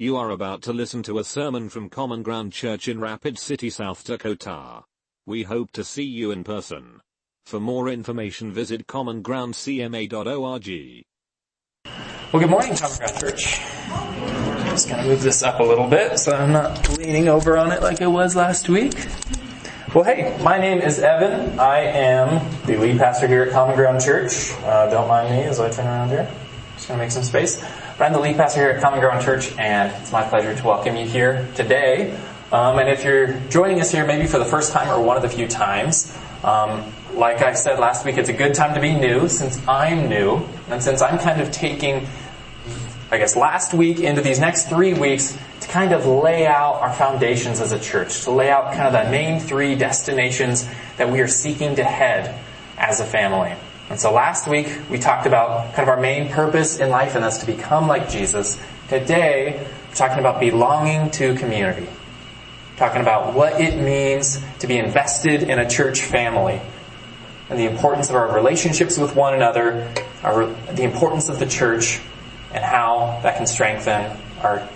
You are about to listen to a sermon from Common Ground Church in Rapid City, South Dakota. We hope to see you in person. For more information visit commongroundcma.org. Well, good morning, Common Ground Church. Just gonna move this up a little bit so I'm not leaning over on it like I was last week. Well, hey, my name is Evan. I am the lead pastor here at Common Ground Church. Uh, don't mind me as I turn around here. Just gonna make some space. I'm the lead pastor here at Common Ground Church, and it's my pleasure to welcome you here today. Um, and if you're joining us here maybe for the first time or one of the few times, um, like I said last week, it's a good time to be new since I'm new, and since I'm kind of taking, I guess, last week into these next three weeks to kind of lay out our foundations as a church, to lay out kind of the main three destinations that we are seeking to head as a family. And so last week we talked about kind of our main purpose in life and that's to become like Jesus. Today we're talking about belonging to community. Talking about what it means to be invested in a church family and the importance of our relationships with one another, our, the importance of the church, and how that can strengthen our,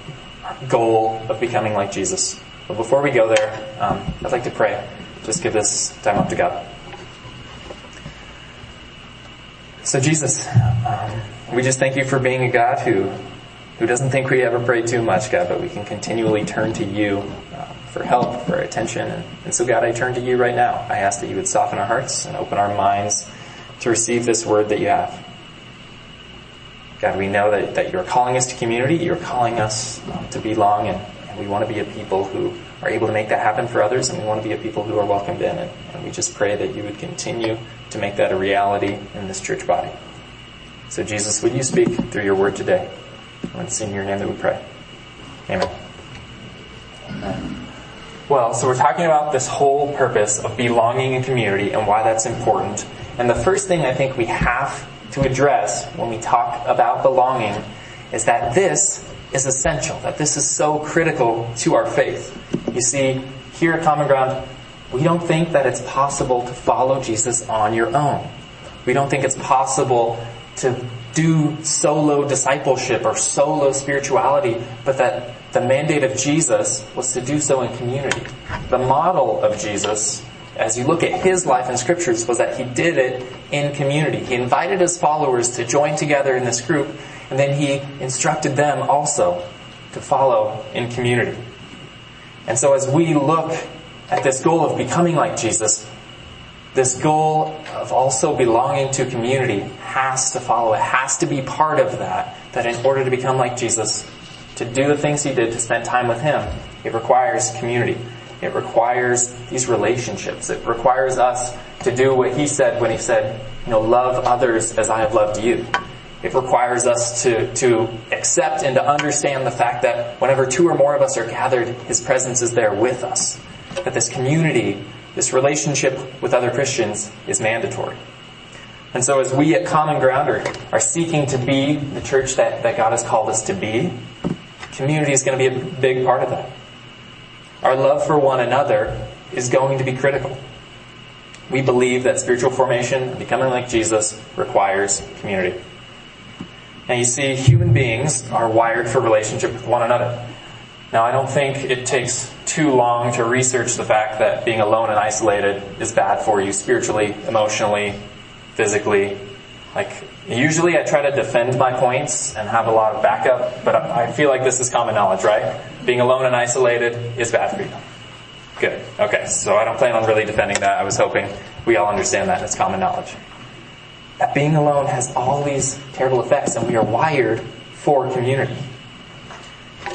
our goal of becoming like Jesus. But before we go there, um, I'd like to pray. Just give this time up to God. So Jesus, um, we just thank you for being a God who, who doesn't think we ever pray too much, God, but we can continually turn to you uh, for help, for attention. And, and so God, I turn to you right now. I ask that you would soften our hearts and open our minds to receive this word that you have. God, we know that, that you're calling us to community. You're calling us um, to belong and, and we want to be a people who are able to make that happen for others and we want to be a people who are welcomed in and, and we just pray that you would continue to make that a reality in this church body. So Jesus, would you speak through your word today? And it's in your name that we pray. Amen. Amen. Well, so we're talking about this whole purpose of belonging in community and why that's important. And the first thing I think we have to address when we talk about belonging is that this is essential, that this is so critical to our faith. You see, here at Common Ground, we don't think that it's possible to follow Jesus on your own. We don't think it's possible to do solo discipleship or solo spirituality, but that the mandate of Jesus was to do so in community. The model of Jesus, as you look at his life in scriptures, was that he did it in community. He invited his followers to join together in this group, and then he instructed them also to follow in community. And so as we look at this goal of becoming like Jesus, this goal of also belonging to community has to follow. It has to be part of that. That in order to become like Jesus, to do the things he did, to spend time with him, it requires community. It requires these relationships. It requires us to do what he said when he said, you know, love others as I have loved you. It requires us to, to accept and to understand the fact that whenever two or more of us are gathered, his presence is there with us that this community, this relationship with other Christians is mandatory. And so as we at Common Ground are, are seeking to be the church that, that God has called us to be, community is going to be a big part of that. Our love for one another is going to be critical. We believe that spiritual formation, and becoming like Jesus, requires community. And you see, human beings are wired for relationship with one another. Now, I don't think it takes too long to research the fact that being alone and isolated is bad for you spiritually, emotionally, physically. Like, usually I try to defend my points and have a lot of backup, but I feel like this is common knowledge, right? Being alone and isolated is bad for you. Good. Okay, so I don't plan on really defending that. I was hoping we all understand that. It's common knowledge. That being alone has all these terrible effects and we are wired for community.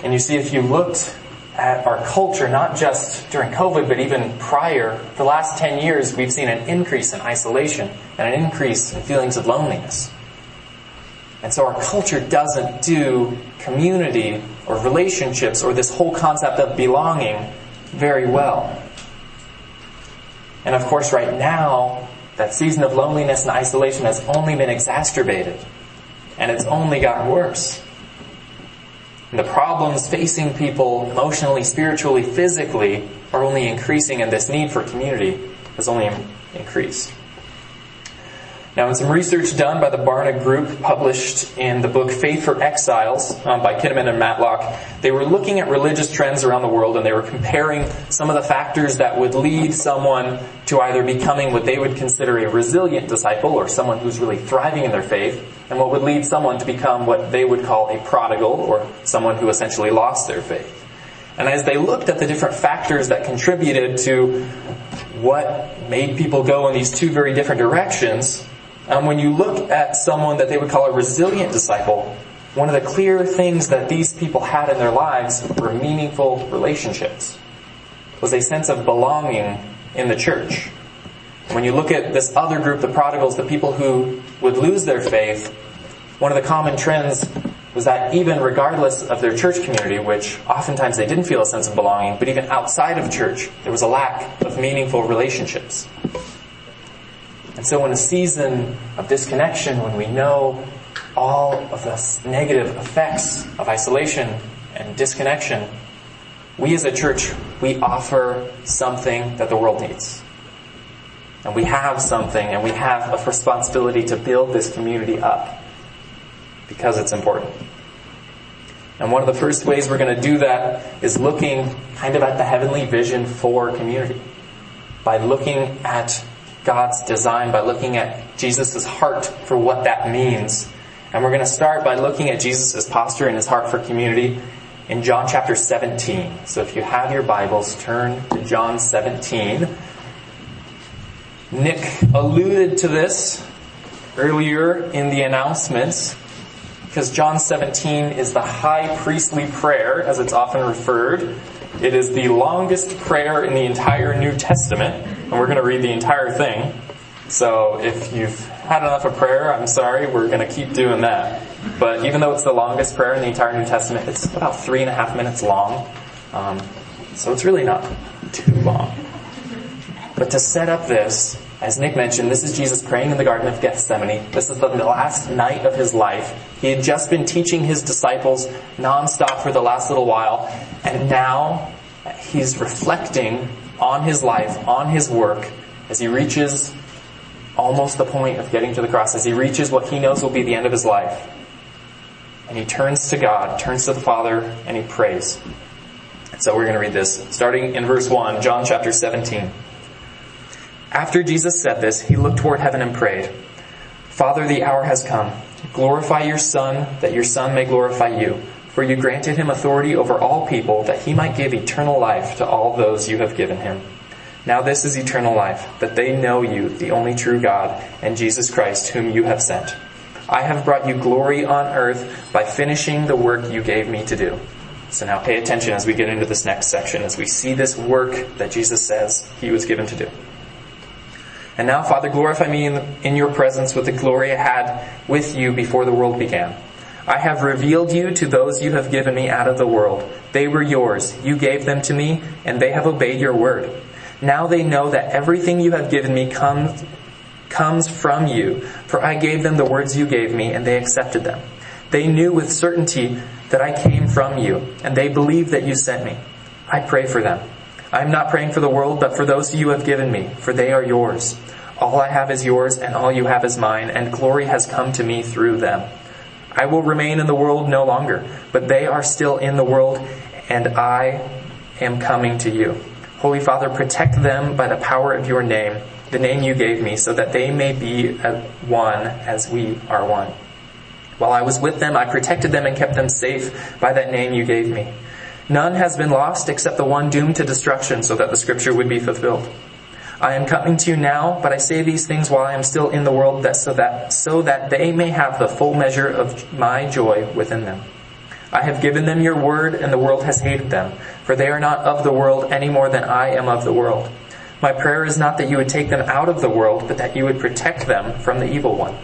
And you see, if you looked at our culture, not just during COVID, but even prior, the last 10 years, we've seen an increase in isolation and an increase in feelings of loneliness. And so our culture doesn't do community or relationships or this whole concept of belonging very well. And of course right now, that season of loneliness and isolation has only been exacerbated. And it's only gotten worse. The problems facing people emotionally, spiritually, physically are only increasing and this need for community has only increased. Now, in some research done by the Barna Group, published in the book Faith for Exiles um, by Kinnaman and Matlock, they were looking at religious trends around the world and they were comparing some of the factors that would lead someone to either becoming what they would consider a resilient disciple or someone who's really thriving in their faith, and what would lead someone to become what they would call a prodigal or someone who essentially lost their faith. And as they looked at the different factors that contributed to what made people go in these two very different directions, um, when you look at someone that they would call a resilient disciple, one of the clear things that these people had in their lives were meaningful relationships, was a sense of belonging in the church. When you look at this other group, the prodigals, the people who would lose their faith, one of the common trends was that even regardless of their church community, which oftentimes they didn't feel a sense of belonging, but even outside of church, there was a lack of meaningful relationships. And so in a season of disconnection, when we know all of the negative effects of isolation and disconnection, we as a church, we offer something that the world needs. And we have something and we have a responsibility to build this community up because it's important. And one of the first ways we're going to do that is looking kind of at the heavenly vision for community. By looking at God's design by looking at Jesus' heart for what that means. And we're going to start by looking at Jesus' posture and his heart for community in John chapter 17. So if you have your Bibles, turn to John 17. Nick alluded to this earlier in the announcements because John 17 is the high priestly prayer as it's often referred. It is the longest prayer in the entire New Testament, and we're going to read the entire thing. So if you've had enough of prayer, I'm sorry, we're going to keep doing that. But even though it's the longest prayer in the entire New Testament, it's about three and a half minutes long. Um, so it's really not too long. But to set up this, as Nick mentioned, this is Jesus praying in the Garden of Gethsemane. This is the last night of his life. He had just been teaching his disciples nonstop for the last little while, and now he's reflecting on his life, on his work, as he reaches almost the point of getting to the cross, as he reaches what he knows will be the end of his life. And he turns to God, turns to the Father, and he prays. So we're going to read this, starting in verse 1, John chapter 17. After Jesus said this, he looked toward heaven and prayed, Father, the hour has come. Glorify your Son, that your Son may glorify you. For you granted him authority over all people, that he might give eternal life to all those you have given him. Now this is eternal life, that they know you, the only true God, and Jesus Christ, whom you have sent. I have brought you glory on earth by finishing the work you gave me to do. So now pay attention as we get into this next section, as we see this work that Jesus says he was given to do. And now, Father, glorify me in, the, in your presence with the glory I had with you before the world began. I have revealed you to those you have given me out of the world. They were yours. You gave them to me, and they have obeyed your word. Now they know that everything you have given me comes, comes from you, for I gave them the words you gave me, and they accepted them. They knew with certainty that I came from you, and they believed that you sent me. I pray for them. I am not praying for the world, but for those you have given me, for they are yours. All I have is yours, and all you have is mine, and glory has come to me through them. I will remain in the world no longer, but they are still in the world, and I am coming to you. Holy Father, protect them by the power of your name, the name you gave me, so that they may be one as we are one. While I was with them, I protected them and kept them safe by that name you gave me. None has been lost except the one doomed to destruction, so that the scripture would be fulfilled. I am coming to you now, but I say these things while I am still in the world that so that so that they may have the full measure of my joy within them. I have given them your word and the world has hated them, for they are not of the world any more than I am of the world. My prayer is not that you would take them out of the world, but that you would protect them from the evil one.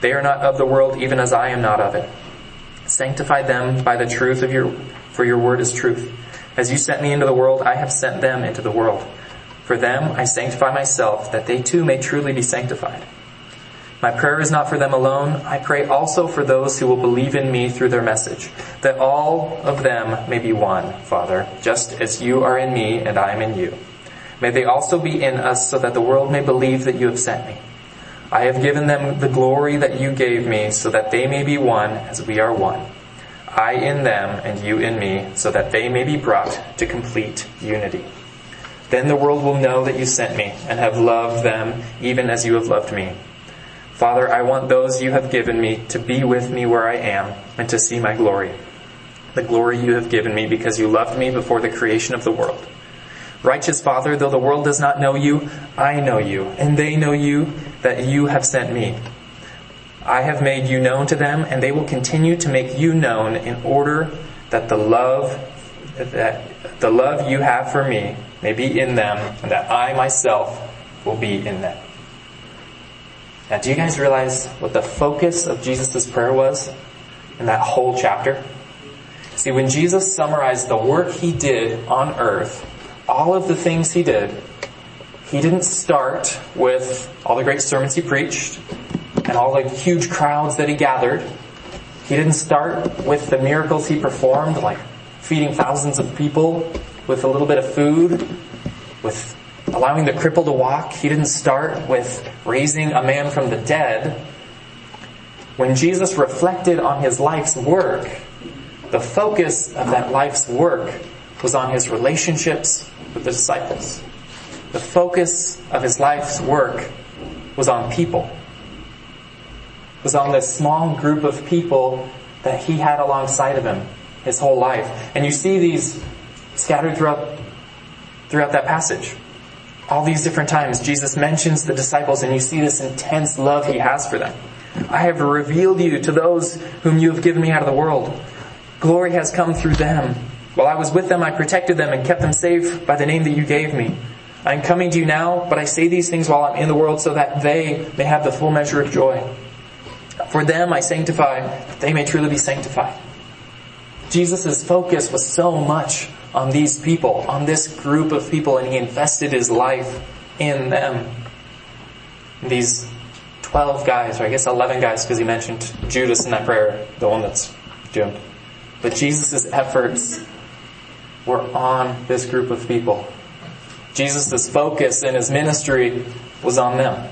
They are not of the world even as I am not of it. Sanctify them by the truth of your, for your word is truth. As you sent me into the world, I have sent them into the world. For them I sanctify myself, that they too may truly be sanctified. My prayer is not for them alone. I pray also for those who will believe in me through their message, that all of them may be one, Father, just as you are in me and I am in you. May they also be in us so that the world may believe that you have sent me. I have given them the glory that you gave me so that they may be one as we are one. I in them and you in me so that they may be brought to complete unity. Then the world will know that you sent me and have loved them even as you have loved me. Father, I want those you have given me to be with me where I am and to see my glory. The glory you have given me because you loved me before the creation of the world. Righteous Father, though the world does not know you, I know you, and they know you that you have sent me. I have made you known to them, and they will continue to make you known in order that the love that the love you have for me may be in them, and that I myself will be in them. Now, do you guys realize what the focus of Jesus' prayer was in that whole chapter? See, when Jesus summarized the work he did on earth, all of the things he did, he didn't start with all the great sermons he preached and all the huge crowds that he gathered. He didn't start with the miracles he performed, like feeding thousands of people with a little bit of food, with allowing the cripple to walk. He didn't start with raising a man from the dead. When Jesus reflected on his life's work, the focus of that life's work was on his relationships with the disciples. The focus of his life's work was on people. Was on this small group of people that he had alongside of him his whole life. And you see these scattered throughout, throughout that passage. All these different times, Jesus mentions the disciples and you see this intense love he has for them. I have revealed you to those whom you have given me out of the world. Glory has come through them. While I was with them, I protected them and kept them safe by the name that you gave me. I am coming to you now, but I say these things while I'm in the world so that they may have the full measure of joy. For them I sanctify, that they may truly be sanctified. Jesus' focus was so much on these people, on this group of people, and he invested his life in them. These 12 guys, or I guess 11 guys, because he mentioned Judas in that prayer, the one that's doomed. But Jesus' efforts were on this group of people. Jesus' focus in his ministry was on them.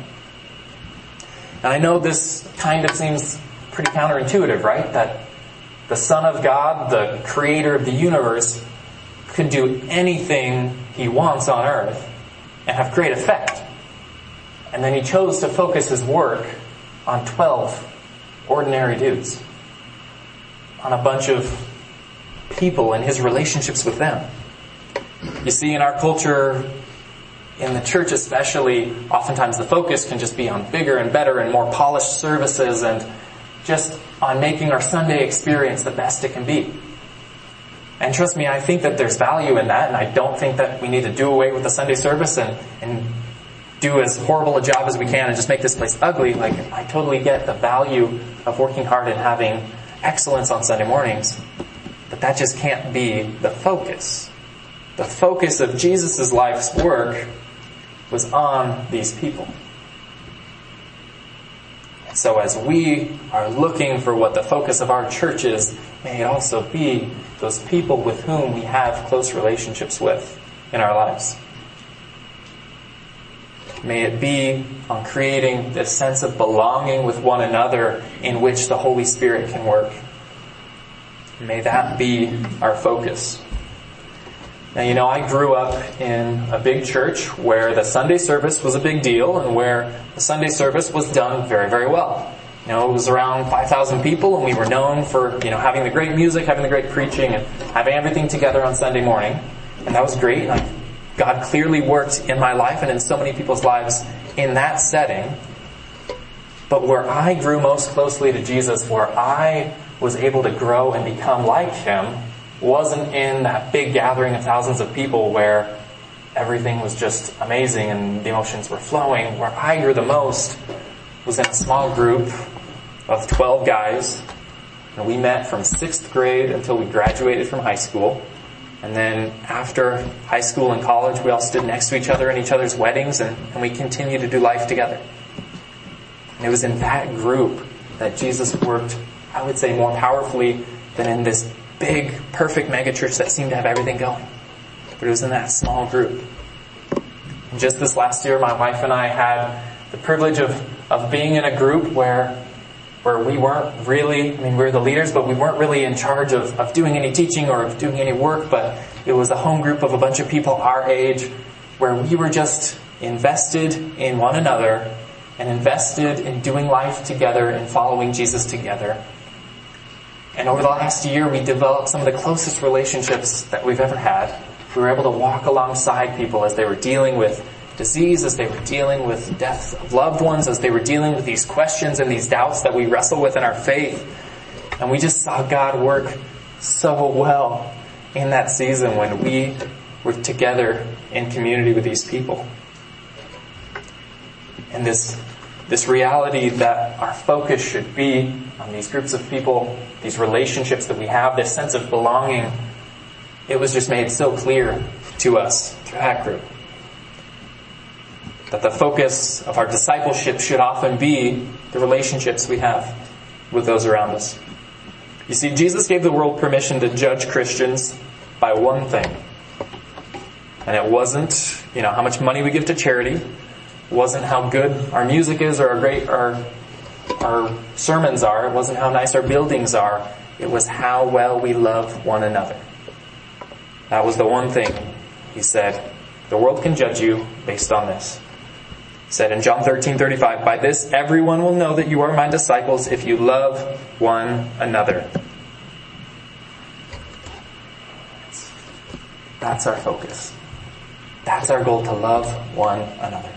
And I know this kind of seems pretty counterintuitive, right? That the Son of God, the creator of the universe, could do anything he wants on earth and have great effect. And then he chose to focus his work on 12 ordinary dudes. On a bunch of people and his relationships with them. You see, in our culture, in the church especially, oftentimes the focus can just be on bigger and better and more polished services and just on making our Sunday experience the best it can be. And trust me, I think that there's value in that, and I don't think that we need to do away with the Sunday service and, and do as horrible a job as we can and just make this place ugly. Like, I totally get the value of working hard and having excellence on Sunday mornings. But that just can't be the focus. The focus of Jesus' life's work was on these people. So as we are looking for what the focus of our church is, may it also be those people with whom we have close relationships with in our lives. May it be on creating this sense of belonging with one another in which the Holy Spirit can work. May that be our focus. Now, you know, I grew up in a big church where the Sunday service was a big deal and where the Sunday service was done very, very well. You know, it was around 5,000 people and we were known for, you know, having the great music, having the great preaching and having everything together on Sunday morning. And that was great. God clearly worked in my life and in so many people's lives in that setting. But where I grew most closely to Jesus, where I was able to grow and become like Him, wasn't in that big gathering of thousands of people where everything was just amazing and the emotions were flowing. Where I grew the most was in a small group of 12 guys. And we met from sixth grade until we graduated from high school. And then after high school and college, we all stood next to each other in each other's weddings and, and we continued to do life together. And it was in that group that Jesus worked, I would say, more powerfully than in this big, perfect megachurch that seemed to have everything going. But it was in that small group. And just this last year, my wife and I had the privilege of of being in a group where where we weren't really, I mean, we were the leaders, but we weren't really in charge of, of doing any teaching or of doing any work, but it was a home group of a bunch of people our age where we were just invested in one another and invested in doing life together and following Jesus together. And over the last year, we developed some of the closest relationships that we've ever had. We were able to walk alongside people as they were dealing with disease, as they were dealing with death of loved ones, as they were dealing with these questions and these doubts that we wrestle with in our faith. And we just saw God work so well in that season when we were together in community with these people. And this, this reality that our focus should be on these groups of people, these relationships that we have, this sense of belonging, it was just made so clear to us through that group that the focus of our discipleship should often be the relationships we have with those around us. You see, Jesus gave the world permission to judge Christians by one thing. And it wasn't, you know, how much money we give to charity. It wasn't how good our music is or our great, our, our sermons are. It wasn't how nice our buildings are. It was how well we love one another. That was the one thing he said. The world can judge you based on this He said in John 13, 35, By this everyone will know that you are my disciples if you love one another. That's our focus. That's our goal to love one another.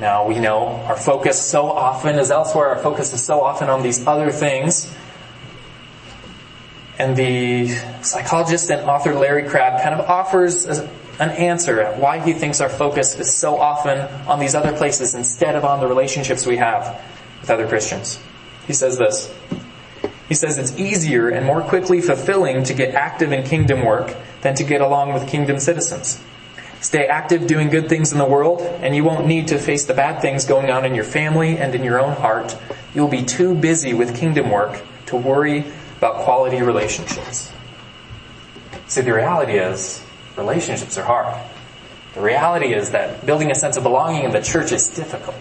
Now we know our focus so often is elsewhere. Our focus is so often on these other things. And the psychologist and author Larry Crabb kind of offers an answer at why he thinks our focus is so often on these other places instead of on the relationships we have with other Christians. He says this. He says it's easier and more quickly fulfilling to get active in kingdom work than to get along with kingdom citizens. Stay active doing good things in the world, and you won't need to face the bad things going on in your family and in your own heart. You'll be too busy with kingdom work to worry about quality relationships. See, the reality is, relationships are hard. The reality is that building a sense of belonging in the church is difficult.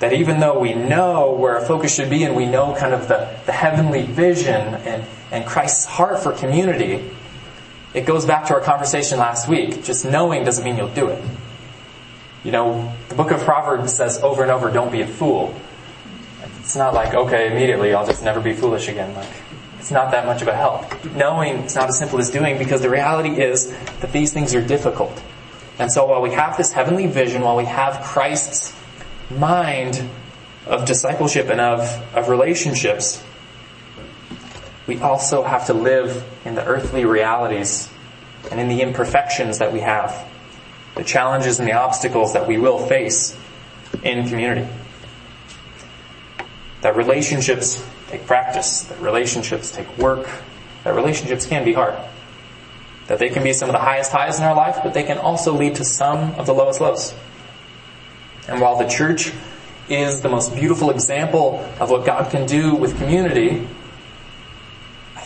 That even though we know where our focus should be and we know kind of the, the heavenly vision and, and Christ's heart for community, it goes back to our conversation last week. Just knowing doesn't mean you'll do it. You know, the book of Proverbs says over and over, don't be a fool. It's not like, okay, immediately I'll just never be foolish again. Like, it's not that much of a help. Knowing it's not as simple as doing because the reality is that these things are difficult. And so while we have this heavenly vision, while we have Christ's mind of discipleship and of, of relationships, we also have to live in the earthly realities and in the imperfections that we have, the challenges and the obstacles that we will face in community. That relationships take practice, that relationships take work, that relationships can be hard. That they can be some of the highest highs in our life, but they can also lead to some of the lowest lows. And while the church is the most beautiful example of what God can do with community,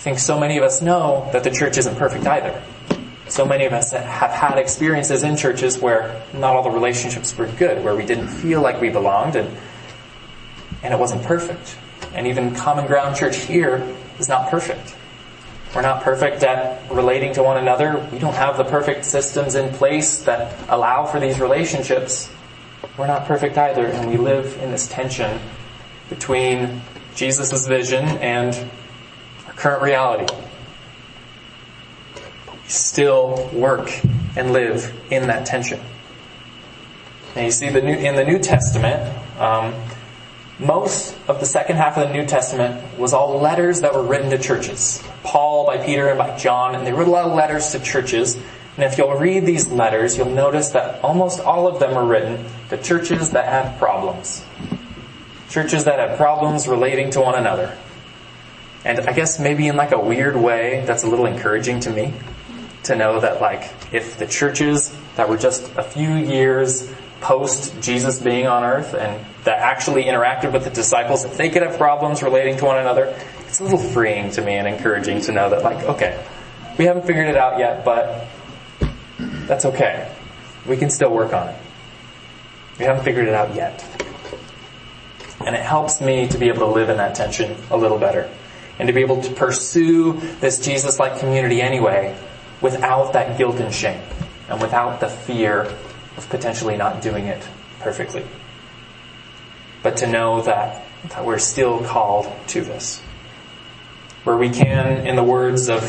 I think so many of us know that the church isn't perfect either. So many of us have had experiences in churches where not all the relationships were good, where we didn't feel like we belonged and, and it wasn't perfect and even Common Ground Church here is not perfect. We're not perfect at relating to one another. We don't have the perfect systems in place that allow for these relationships. We're not perfect either, and we live in this tension between Jesus' vision and current reality. we still work and live in that tension. And you see, the new, in the New Testament, um, most of the second half of the New Testament was all letters that were written to churches. Paul by Peter and by John, and they wrote a lot of letters to churches. And if you'll read these letters, you'll notice that almost all of them are written to churches that had problems. Churches that had problems relating to one another. And I guess maybe in like a weird way, that's a little encouraging to me to know that like if the churches that were just a few years post Jesus being on earth and that actually interacted with the disciples, if they could have problems relating to one another, it's a little freeing to me and encouraging to know that like, okay, we haven't figured it out yet, but that's okay. We can still work on it. We haven't figured it out yet. And it helps me to be able to live in that tension a little better. And to be able to pursue this Jesus-like community anyway without that guilt and shame. And without the fear of potentially not doing it perfectly. But to know that, that we're still called to this. Where we can, in the words of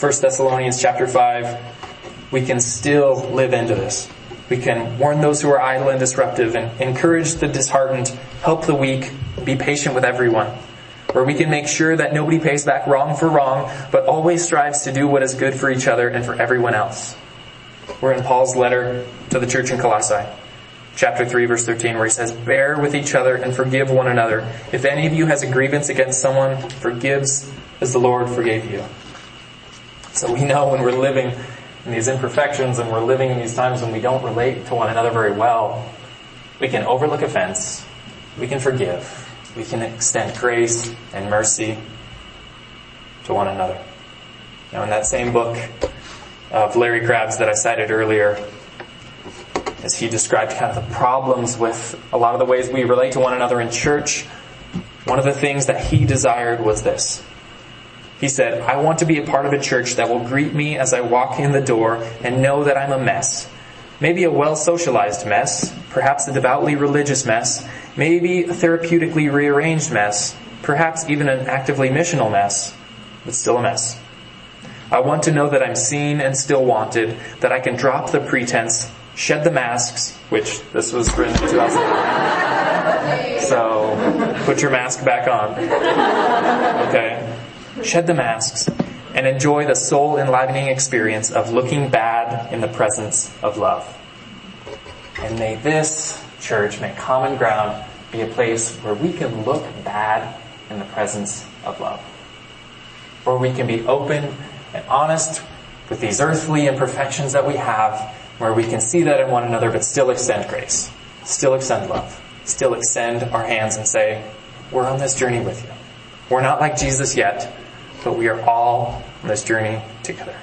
1 Thessalonians chapter 5, we can still live into this. We can warn those who are idle and disruptive and encourage the disheartened, help the weak, be patient with everyone. Where we can make sure that nobody pays back wrong for wrong, but always strives to do what is good for each other and for everyone else. We're in Paul's letter to the church in Colossae, chapter 3 verse 13, where he says, Bear with each other and forgive one another. If any of you has a grievance against someone, forgives as the Lord forgave you. So we know when we're living in these imperfections and we're living in these times when we don't relate to one another very well, we can overlook offense, we can forgive, we can extend grace and mercy to one another. Now in that same book of Larry Crabb's that I cited earlier, as he described kind of the problems with a lot of the ways we relate to one another in church, one of the things that he desired was this. He said, I want to be a part of a church that will greet me as I walk in the door and know that I'm a mess. Maybe a well socialized mess, perhaps a devoutly religious mess, maybe a therapeutically rearranged mess, perhaps even an actively missional mess, but still a mess. I want to know that I'm seen and still wanted, that I can drop the pretense, shed the masks, which this was written in 2009. So put your mask back on. Okay shed the masks, and enjoy the soul enlivening experience of looking bad in the presence of love. And may this church, may common ground be a place where we can look bad in the presence of love. Where we can be open and honest with these earthly imperfections that we have, where we can see that in one another but still extend grace, still extend love, still extend our hands and say, we're on this journey with you. We're not like Jesus yet, but we are all on this journey together.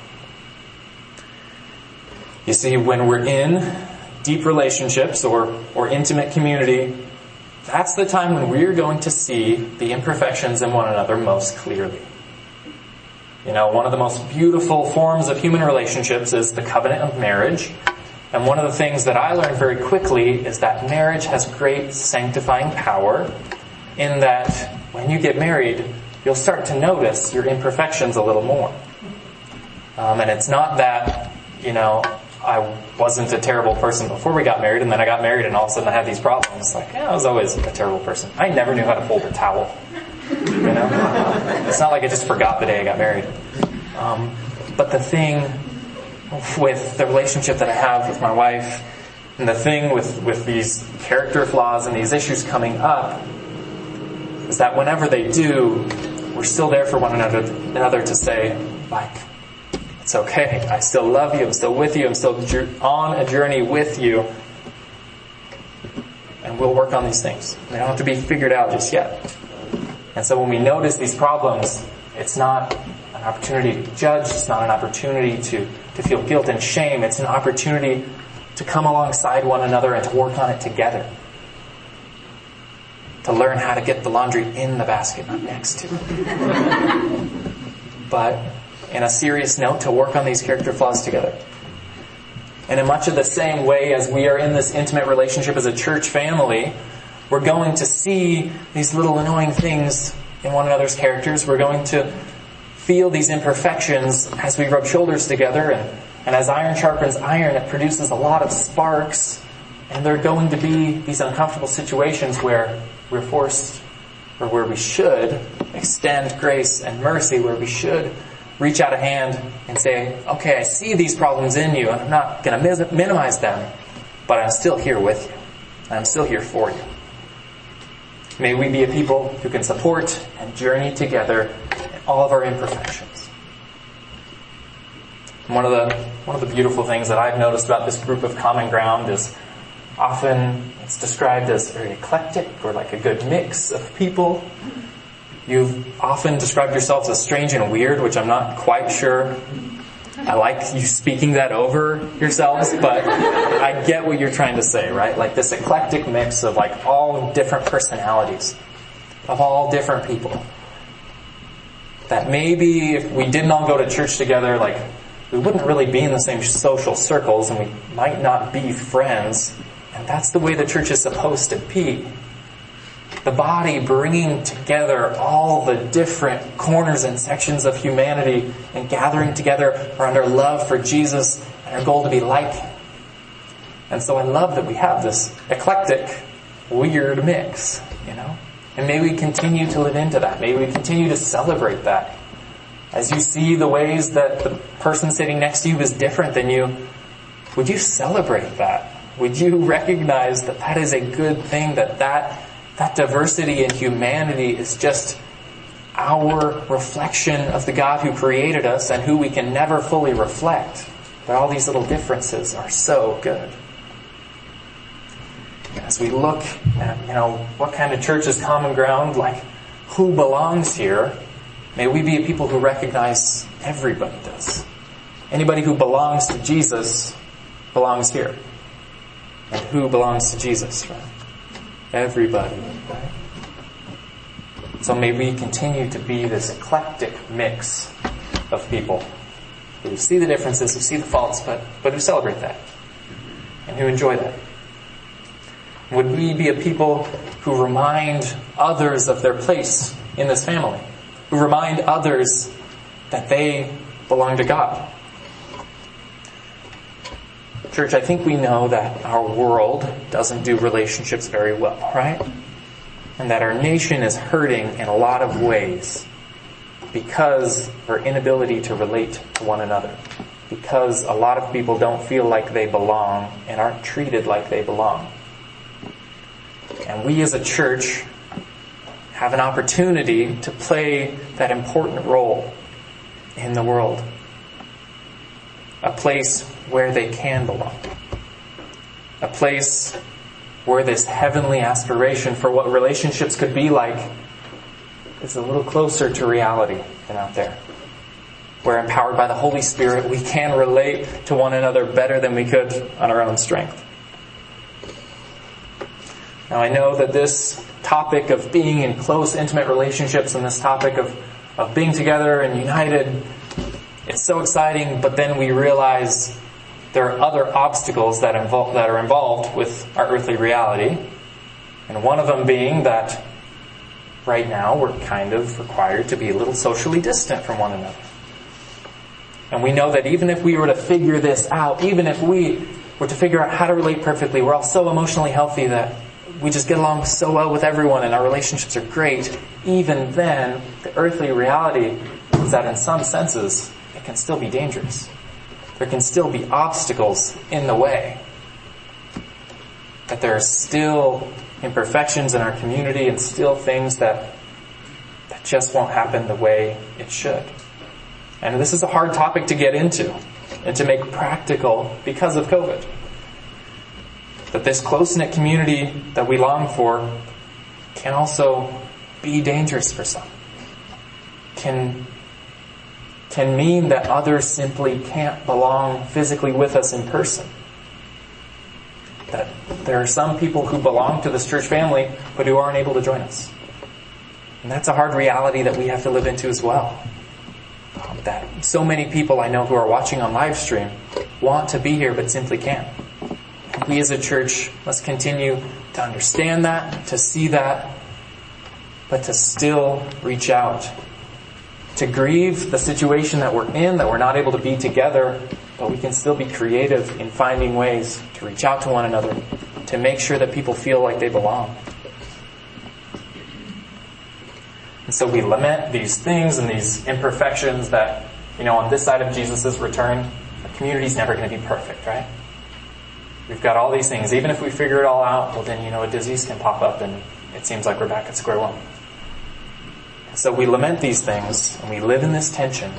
You see, when we're in deep relationships or, or intimate community, that's the time when we're going to see the imperfections in one another most clearly. You know, one of the most beautiful forms of human relationships is the covenant of marriage. And one of the things that I learned very quickly is that marriage has great sanctifying power in that when you get married, you'll start to notice your imperfections a little more. Um, and it's not that, you know, I wasn't a terrible person before we got married, and then I got married, and all of a sudden I had these problems. Like, yeah, I was always a terrible person. I never knew how to fold a towel. You know, it's not like I just forgot the day I got married. Um, but the thing with the relationship that I have with my wife, and the thing with with these character flaws and these issues coming up, is that whenever they do, we're still there for one another, another to say, like, it's okay. I still love you. I'm still with you. I'm still on a journey with you. And we'll work on these things. They don't have to be figured out just yet. And so when we notice these problems, it's not an opportunity to judge. It's not an opportunity to, to feel guilt and shame. It's an opportunity to come alongside one another and to work on it together to learn how to get the laundry in the basket, not next to. but in a serious note, to work on these character flaws together. And in much of the same way as we are in this intimate relationship as a church family, we're going to see these little annoying things in one another's characters. We're going to feel these imperfections as we rub shoulders together and, and as iron sharpens iron, it produces a lot of sparks and there are going to be these uncomfortable situations where we're forced, or where we should, extend grace and mercy, where we should reach out a hand and say, okay, I see these problems in you, and I'm not going to minimize them, but I'm still here with you. I'm still here for you. May we be a people who can support and journey together in all of our imperfections. One of the one of the beautiful things that I've noticed about this group of common ground is often it's described as very eclectic or like a good mix of people. You've often described yourselves as strange and weird, which I'm not quite sure I like you speaking that over yourselves, but I get what you're trying to say, right? Like this eclectic mix of like all different personalities, of all different people. That maybe if we didn't all go to church together, like we wouldn't really be in the same social circles and we might not be friends. And that's the way the church is supposed to be the body bringing together all the different corners and sections of humanity and gathering together around our love for Jesus and our goal to be like Him. And so I love that we have this eclectic, weird mix, you know? And may we continue to live into that. May we continue to celebrate that. As you see the ways that the person sitting next to you is different than you, would you celebrate that? Would you recognize that that is a good thing, that that that diversity in humanity is just our reflection of the God who created us and who we can never fully reflect. But all these little differences are so good. As we look at, you know, what kind of church is common ground, like who belongs here, may we be a people who recognize everybody does. Anybody who belongs to Jesus belongs here. And who belongs to Jesus, right? everybody. Right? So may we continue to be this eclectic mix of people who see the differences, who see the faults, but, but who celebrate that and who enjoy that. Would we be a people who remind others of their place in this family? Who remind others that they belong to God? Church, I think we know that our world doesn't do relationships very well, right? And that our nation is hurting in a lot of ways because of our inability to relate to one another. Because a lot of people don't feel like they belong and aren't treated like they belong. And we as a church have an opportunity to play that important role in the world. A place where they can belong. A place where this heavenly aspiration for what relationships could be like is a little closer to reality than out there. Where empowered by the Holy Spirit, we can relate to one another better than we could on our own strength. Now I know that this topic of being in close, intimate relationships and this topic of, of being together and united, it's so exciting, but then we realize there are other obstacles that, involve, that are involved with our earthly reality. And one of them being that right now we're kind of required to be a little socially distant from one another. And we know that even if we were to figure this out, even if we were to figure out how to relate perfectly, we're all so emotionally healthy that we just get along so well with everyone and our relationships are great. Even then, the earthly reality is that in some senses, it can still be dangerous there can still be obstacles in the way. That there are still imperfections in our community and still things that, that just won't happen the way it should. And this is a hard topic to get into and to make practical because of COVID. That this close-knit community that we long for can also be dangerous for some. Can can mean that others simply can't belong physically with us in person. That there are some people who belong to this church family, but who aren't able to join us. And that's a hard reality that we have to live into as well. That so many people I know who are watching on live stream want to be here, but simply can't. We as a church must continue to understand that, to see that, but to still reach out to grieve the situation that we're in, that we're not able to be together, but we can still be creative in finding ways to reach out to one another, to make sure that people feel like they belong. And so we lament these things and these imperfections that, you know, on this side of Jesus' return, the community's never going to be perfect, right? We've got all these things. Even if we figure it all out, well then, you know, a disease can pop up and it seems like we're back at square one. So we lament these things and we live in this tension,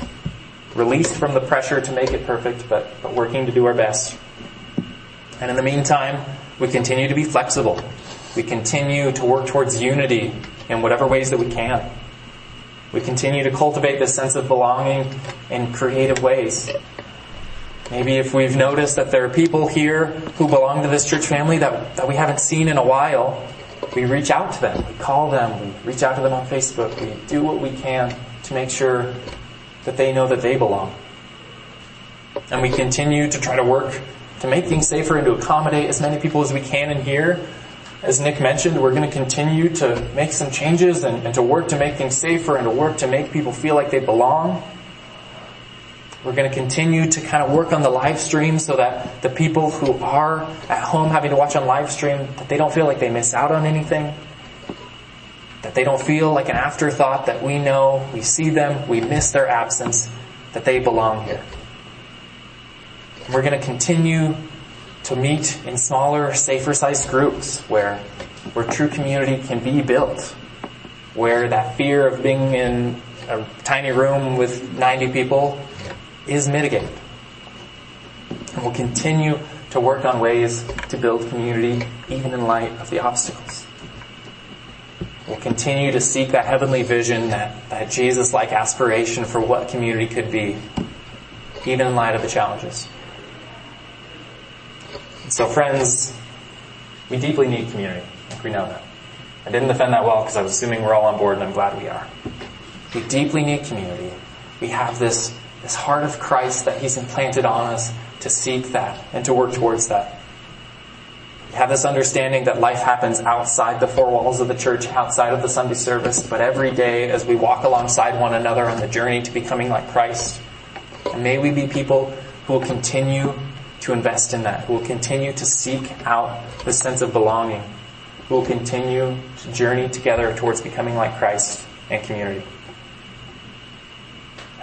released from the pressure to make it perfect, but, but working to do our best. And in the meantime, we continue to be flexible. We continue to work towards unity in whatever ways that we can. We continue to cultivate this sense of belonging in creative ways. Maybe if we've noticed that there are people here who belong to this church family that, that we haven't seen in a while, we reach out to them, we call them, we reach out to them on Facebook, we do what we can to make sure that they know that they belong. And we continue to try to work to make things safer and to accommodate as many people as we can in here. As Nick mentioned, we're going to continue to make some changes and, and to work to make things safer and to work to make people feel like they belong. We're going to continue to kind of work on the live stream so that the people who are at home having to watch on live stream, that they don't feel like they miss out on anything. That they don't feel like an afterthought, that we know, we see them, we miss their absence, that they belong here. We're going to continue to meet in smaller, safer sized groups where, where true community can be built. Where that fear of being in a tiny room with 90 people is mitigated. And we'll continue to work on ways to build community even in light of the obstacles. We'll continue to seek that heavenly vision, that, that Jesus-like aspiration for what community could be, even in light of the challenges. So friends, we deeply need community. Think we know that. I didn't defend that well because I was assuming we're all on board and I'm glad we are. We deeply need community. We have this, this heart of Christ that He's implanted on us to seek that and to work towards that. We have this understanding that life happens outside the four walls of the church, outside of the Sunday service, but every day as we walk alongside one another on the journey to becoming like Christ. And may we be people who will continue to invest in that, who will continue to seek out the sense of belonging, who will continue to journey together towards becoming like Christ and community.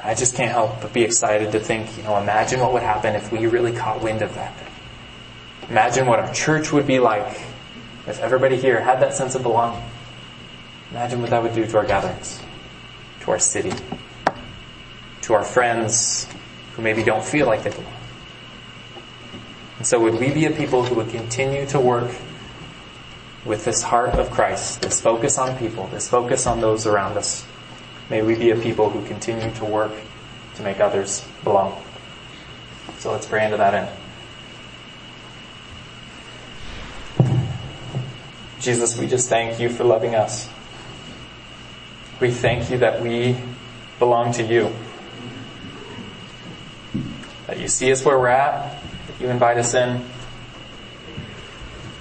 I just can't help but be excited to think, you know, imagine what would happen if we really caught wind of that. Imagine what our church would be like if everybody here had that sense of belonging. Imagine what that would do to our gatherings, to our city, to our friends who maybe don't feel like they belong. And so would we be a people who would continue to work with this heart of Christ, this focus on people, this focus on those around us? May we be a people who continue to work to make others belong. So let's pray into that end. Jesus, we just thank you for loving us. We thank you that we belong to you. That you see us where we're at, that you invite us in,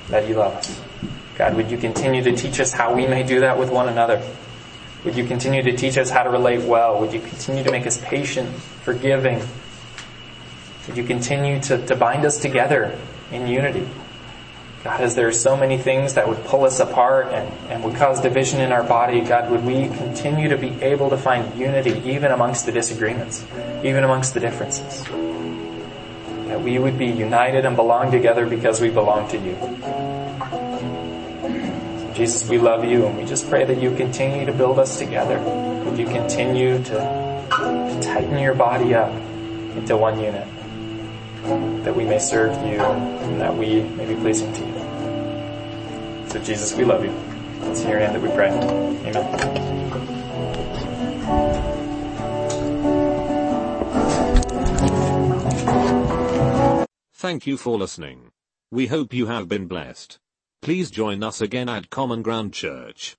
that you love us. God, would you continue to teach us how we may do that with one another? Would you continue to teach us how to relate well? Would you continue to make us patient, forgiving? Would you continue to, to bind us together in unity? God, as there are so many things that would pull us apart and, and would cause division in our body, God, would we continue to be able to find unity even amongst the disagreements, even amongst the differences? That we would be united and belong together because we belong to you. Jesus, we love you and we just pray that you continue to build us together. that you continue to, to tighten your body up into one unit that we may serve you and that we may be pleasing to you. So Jesus, we love you. It's in your name that we pray. Amen. Thank you for listening. We hope you have been blessed. Please join us again at Common Ground Church.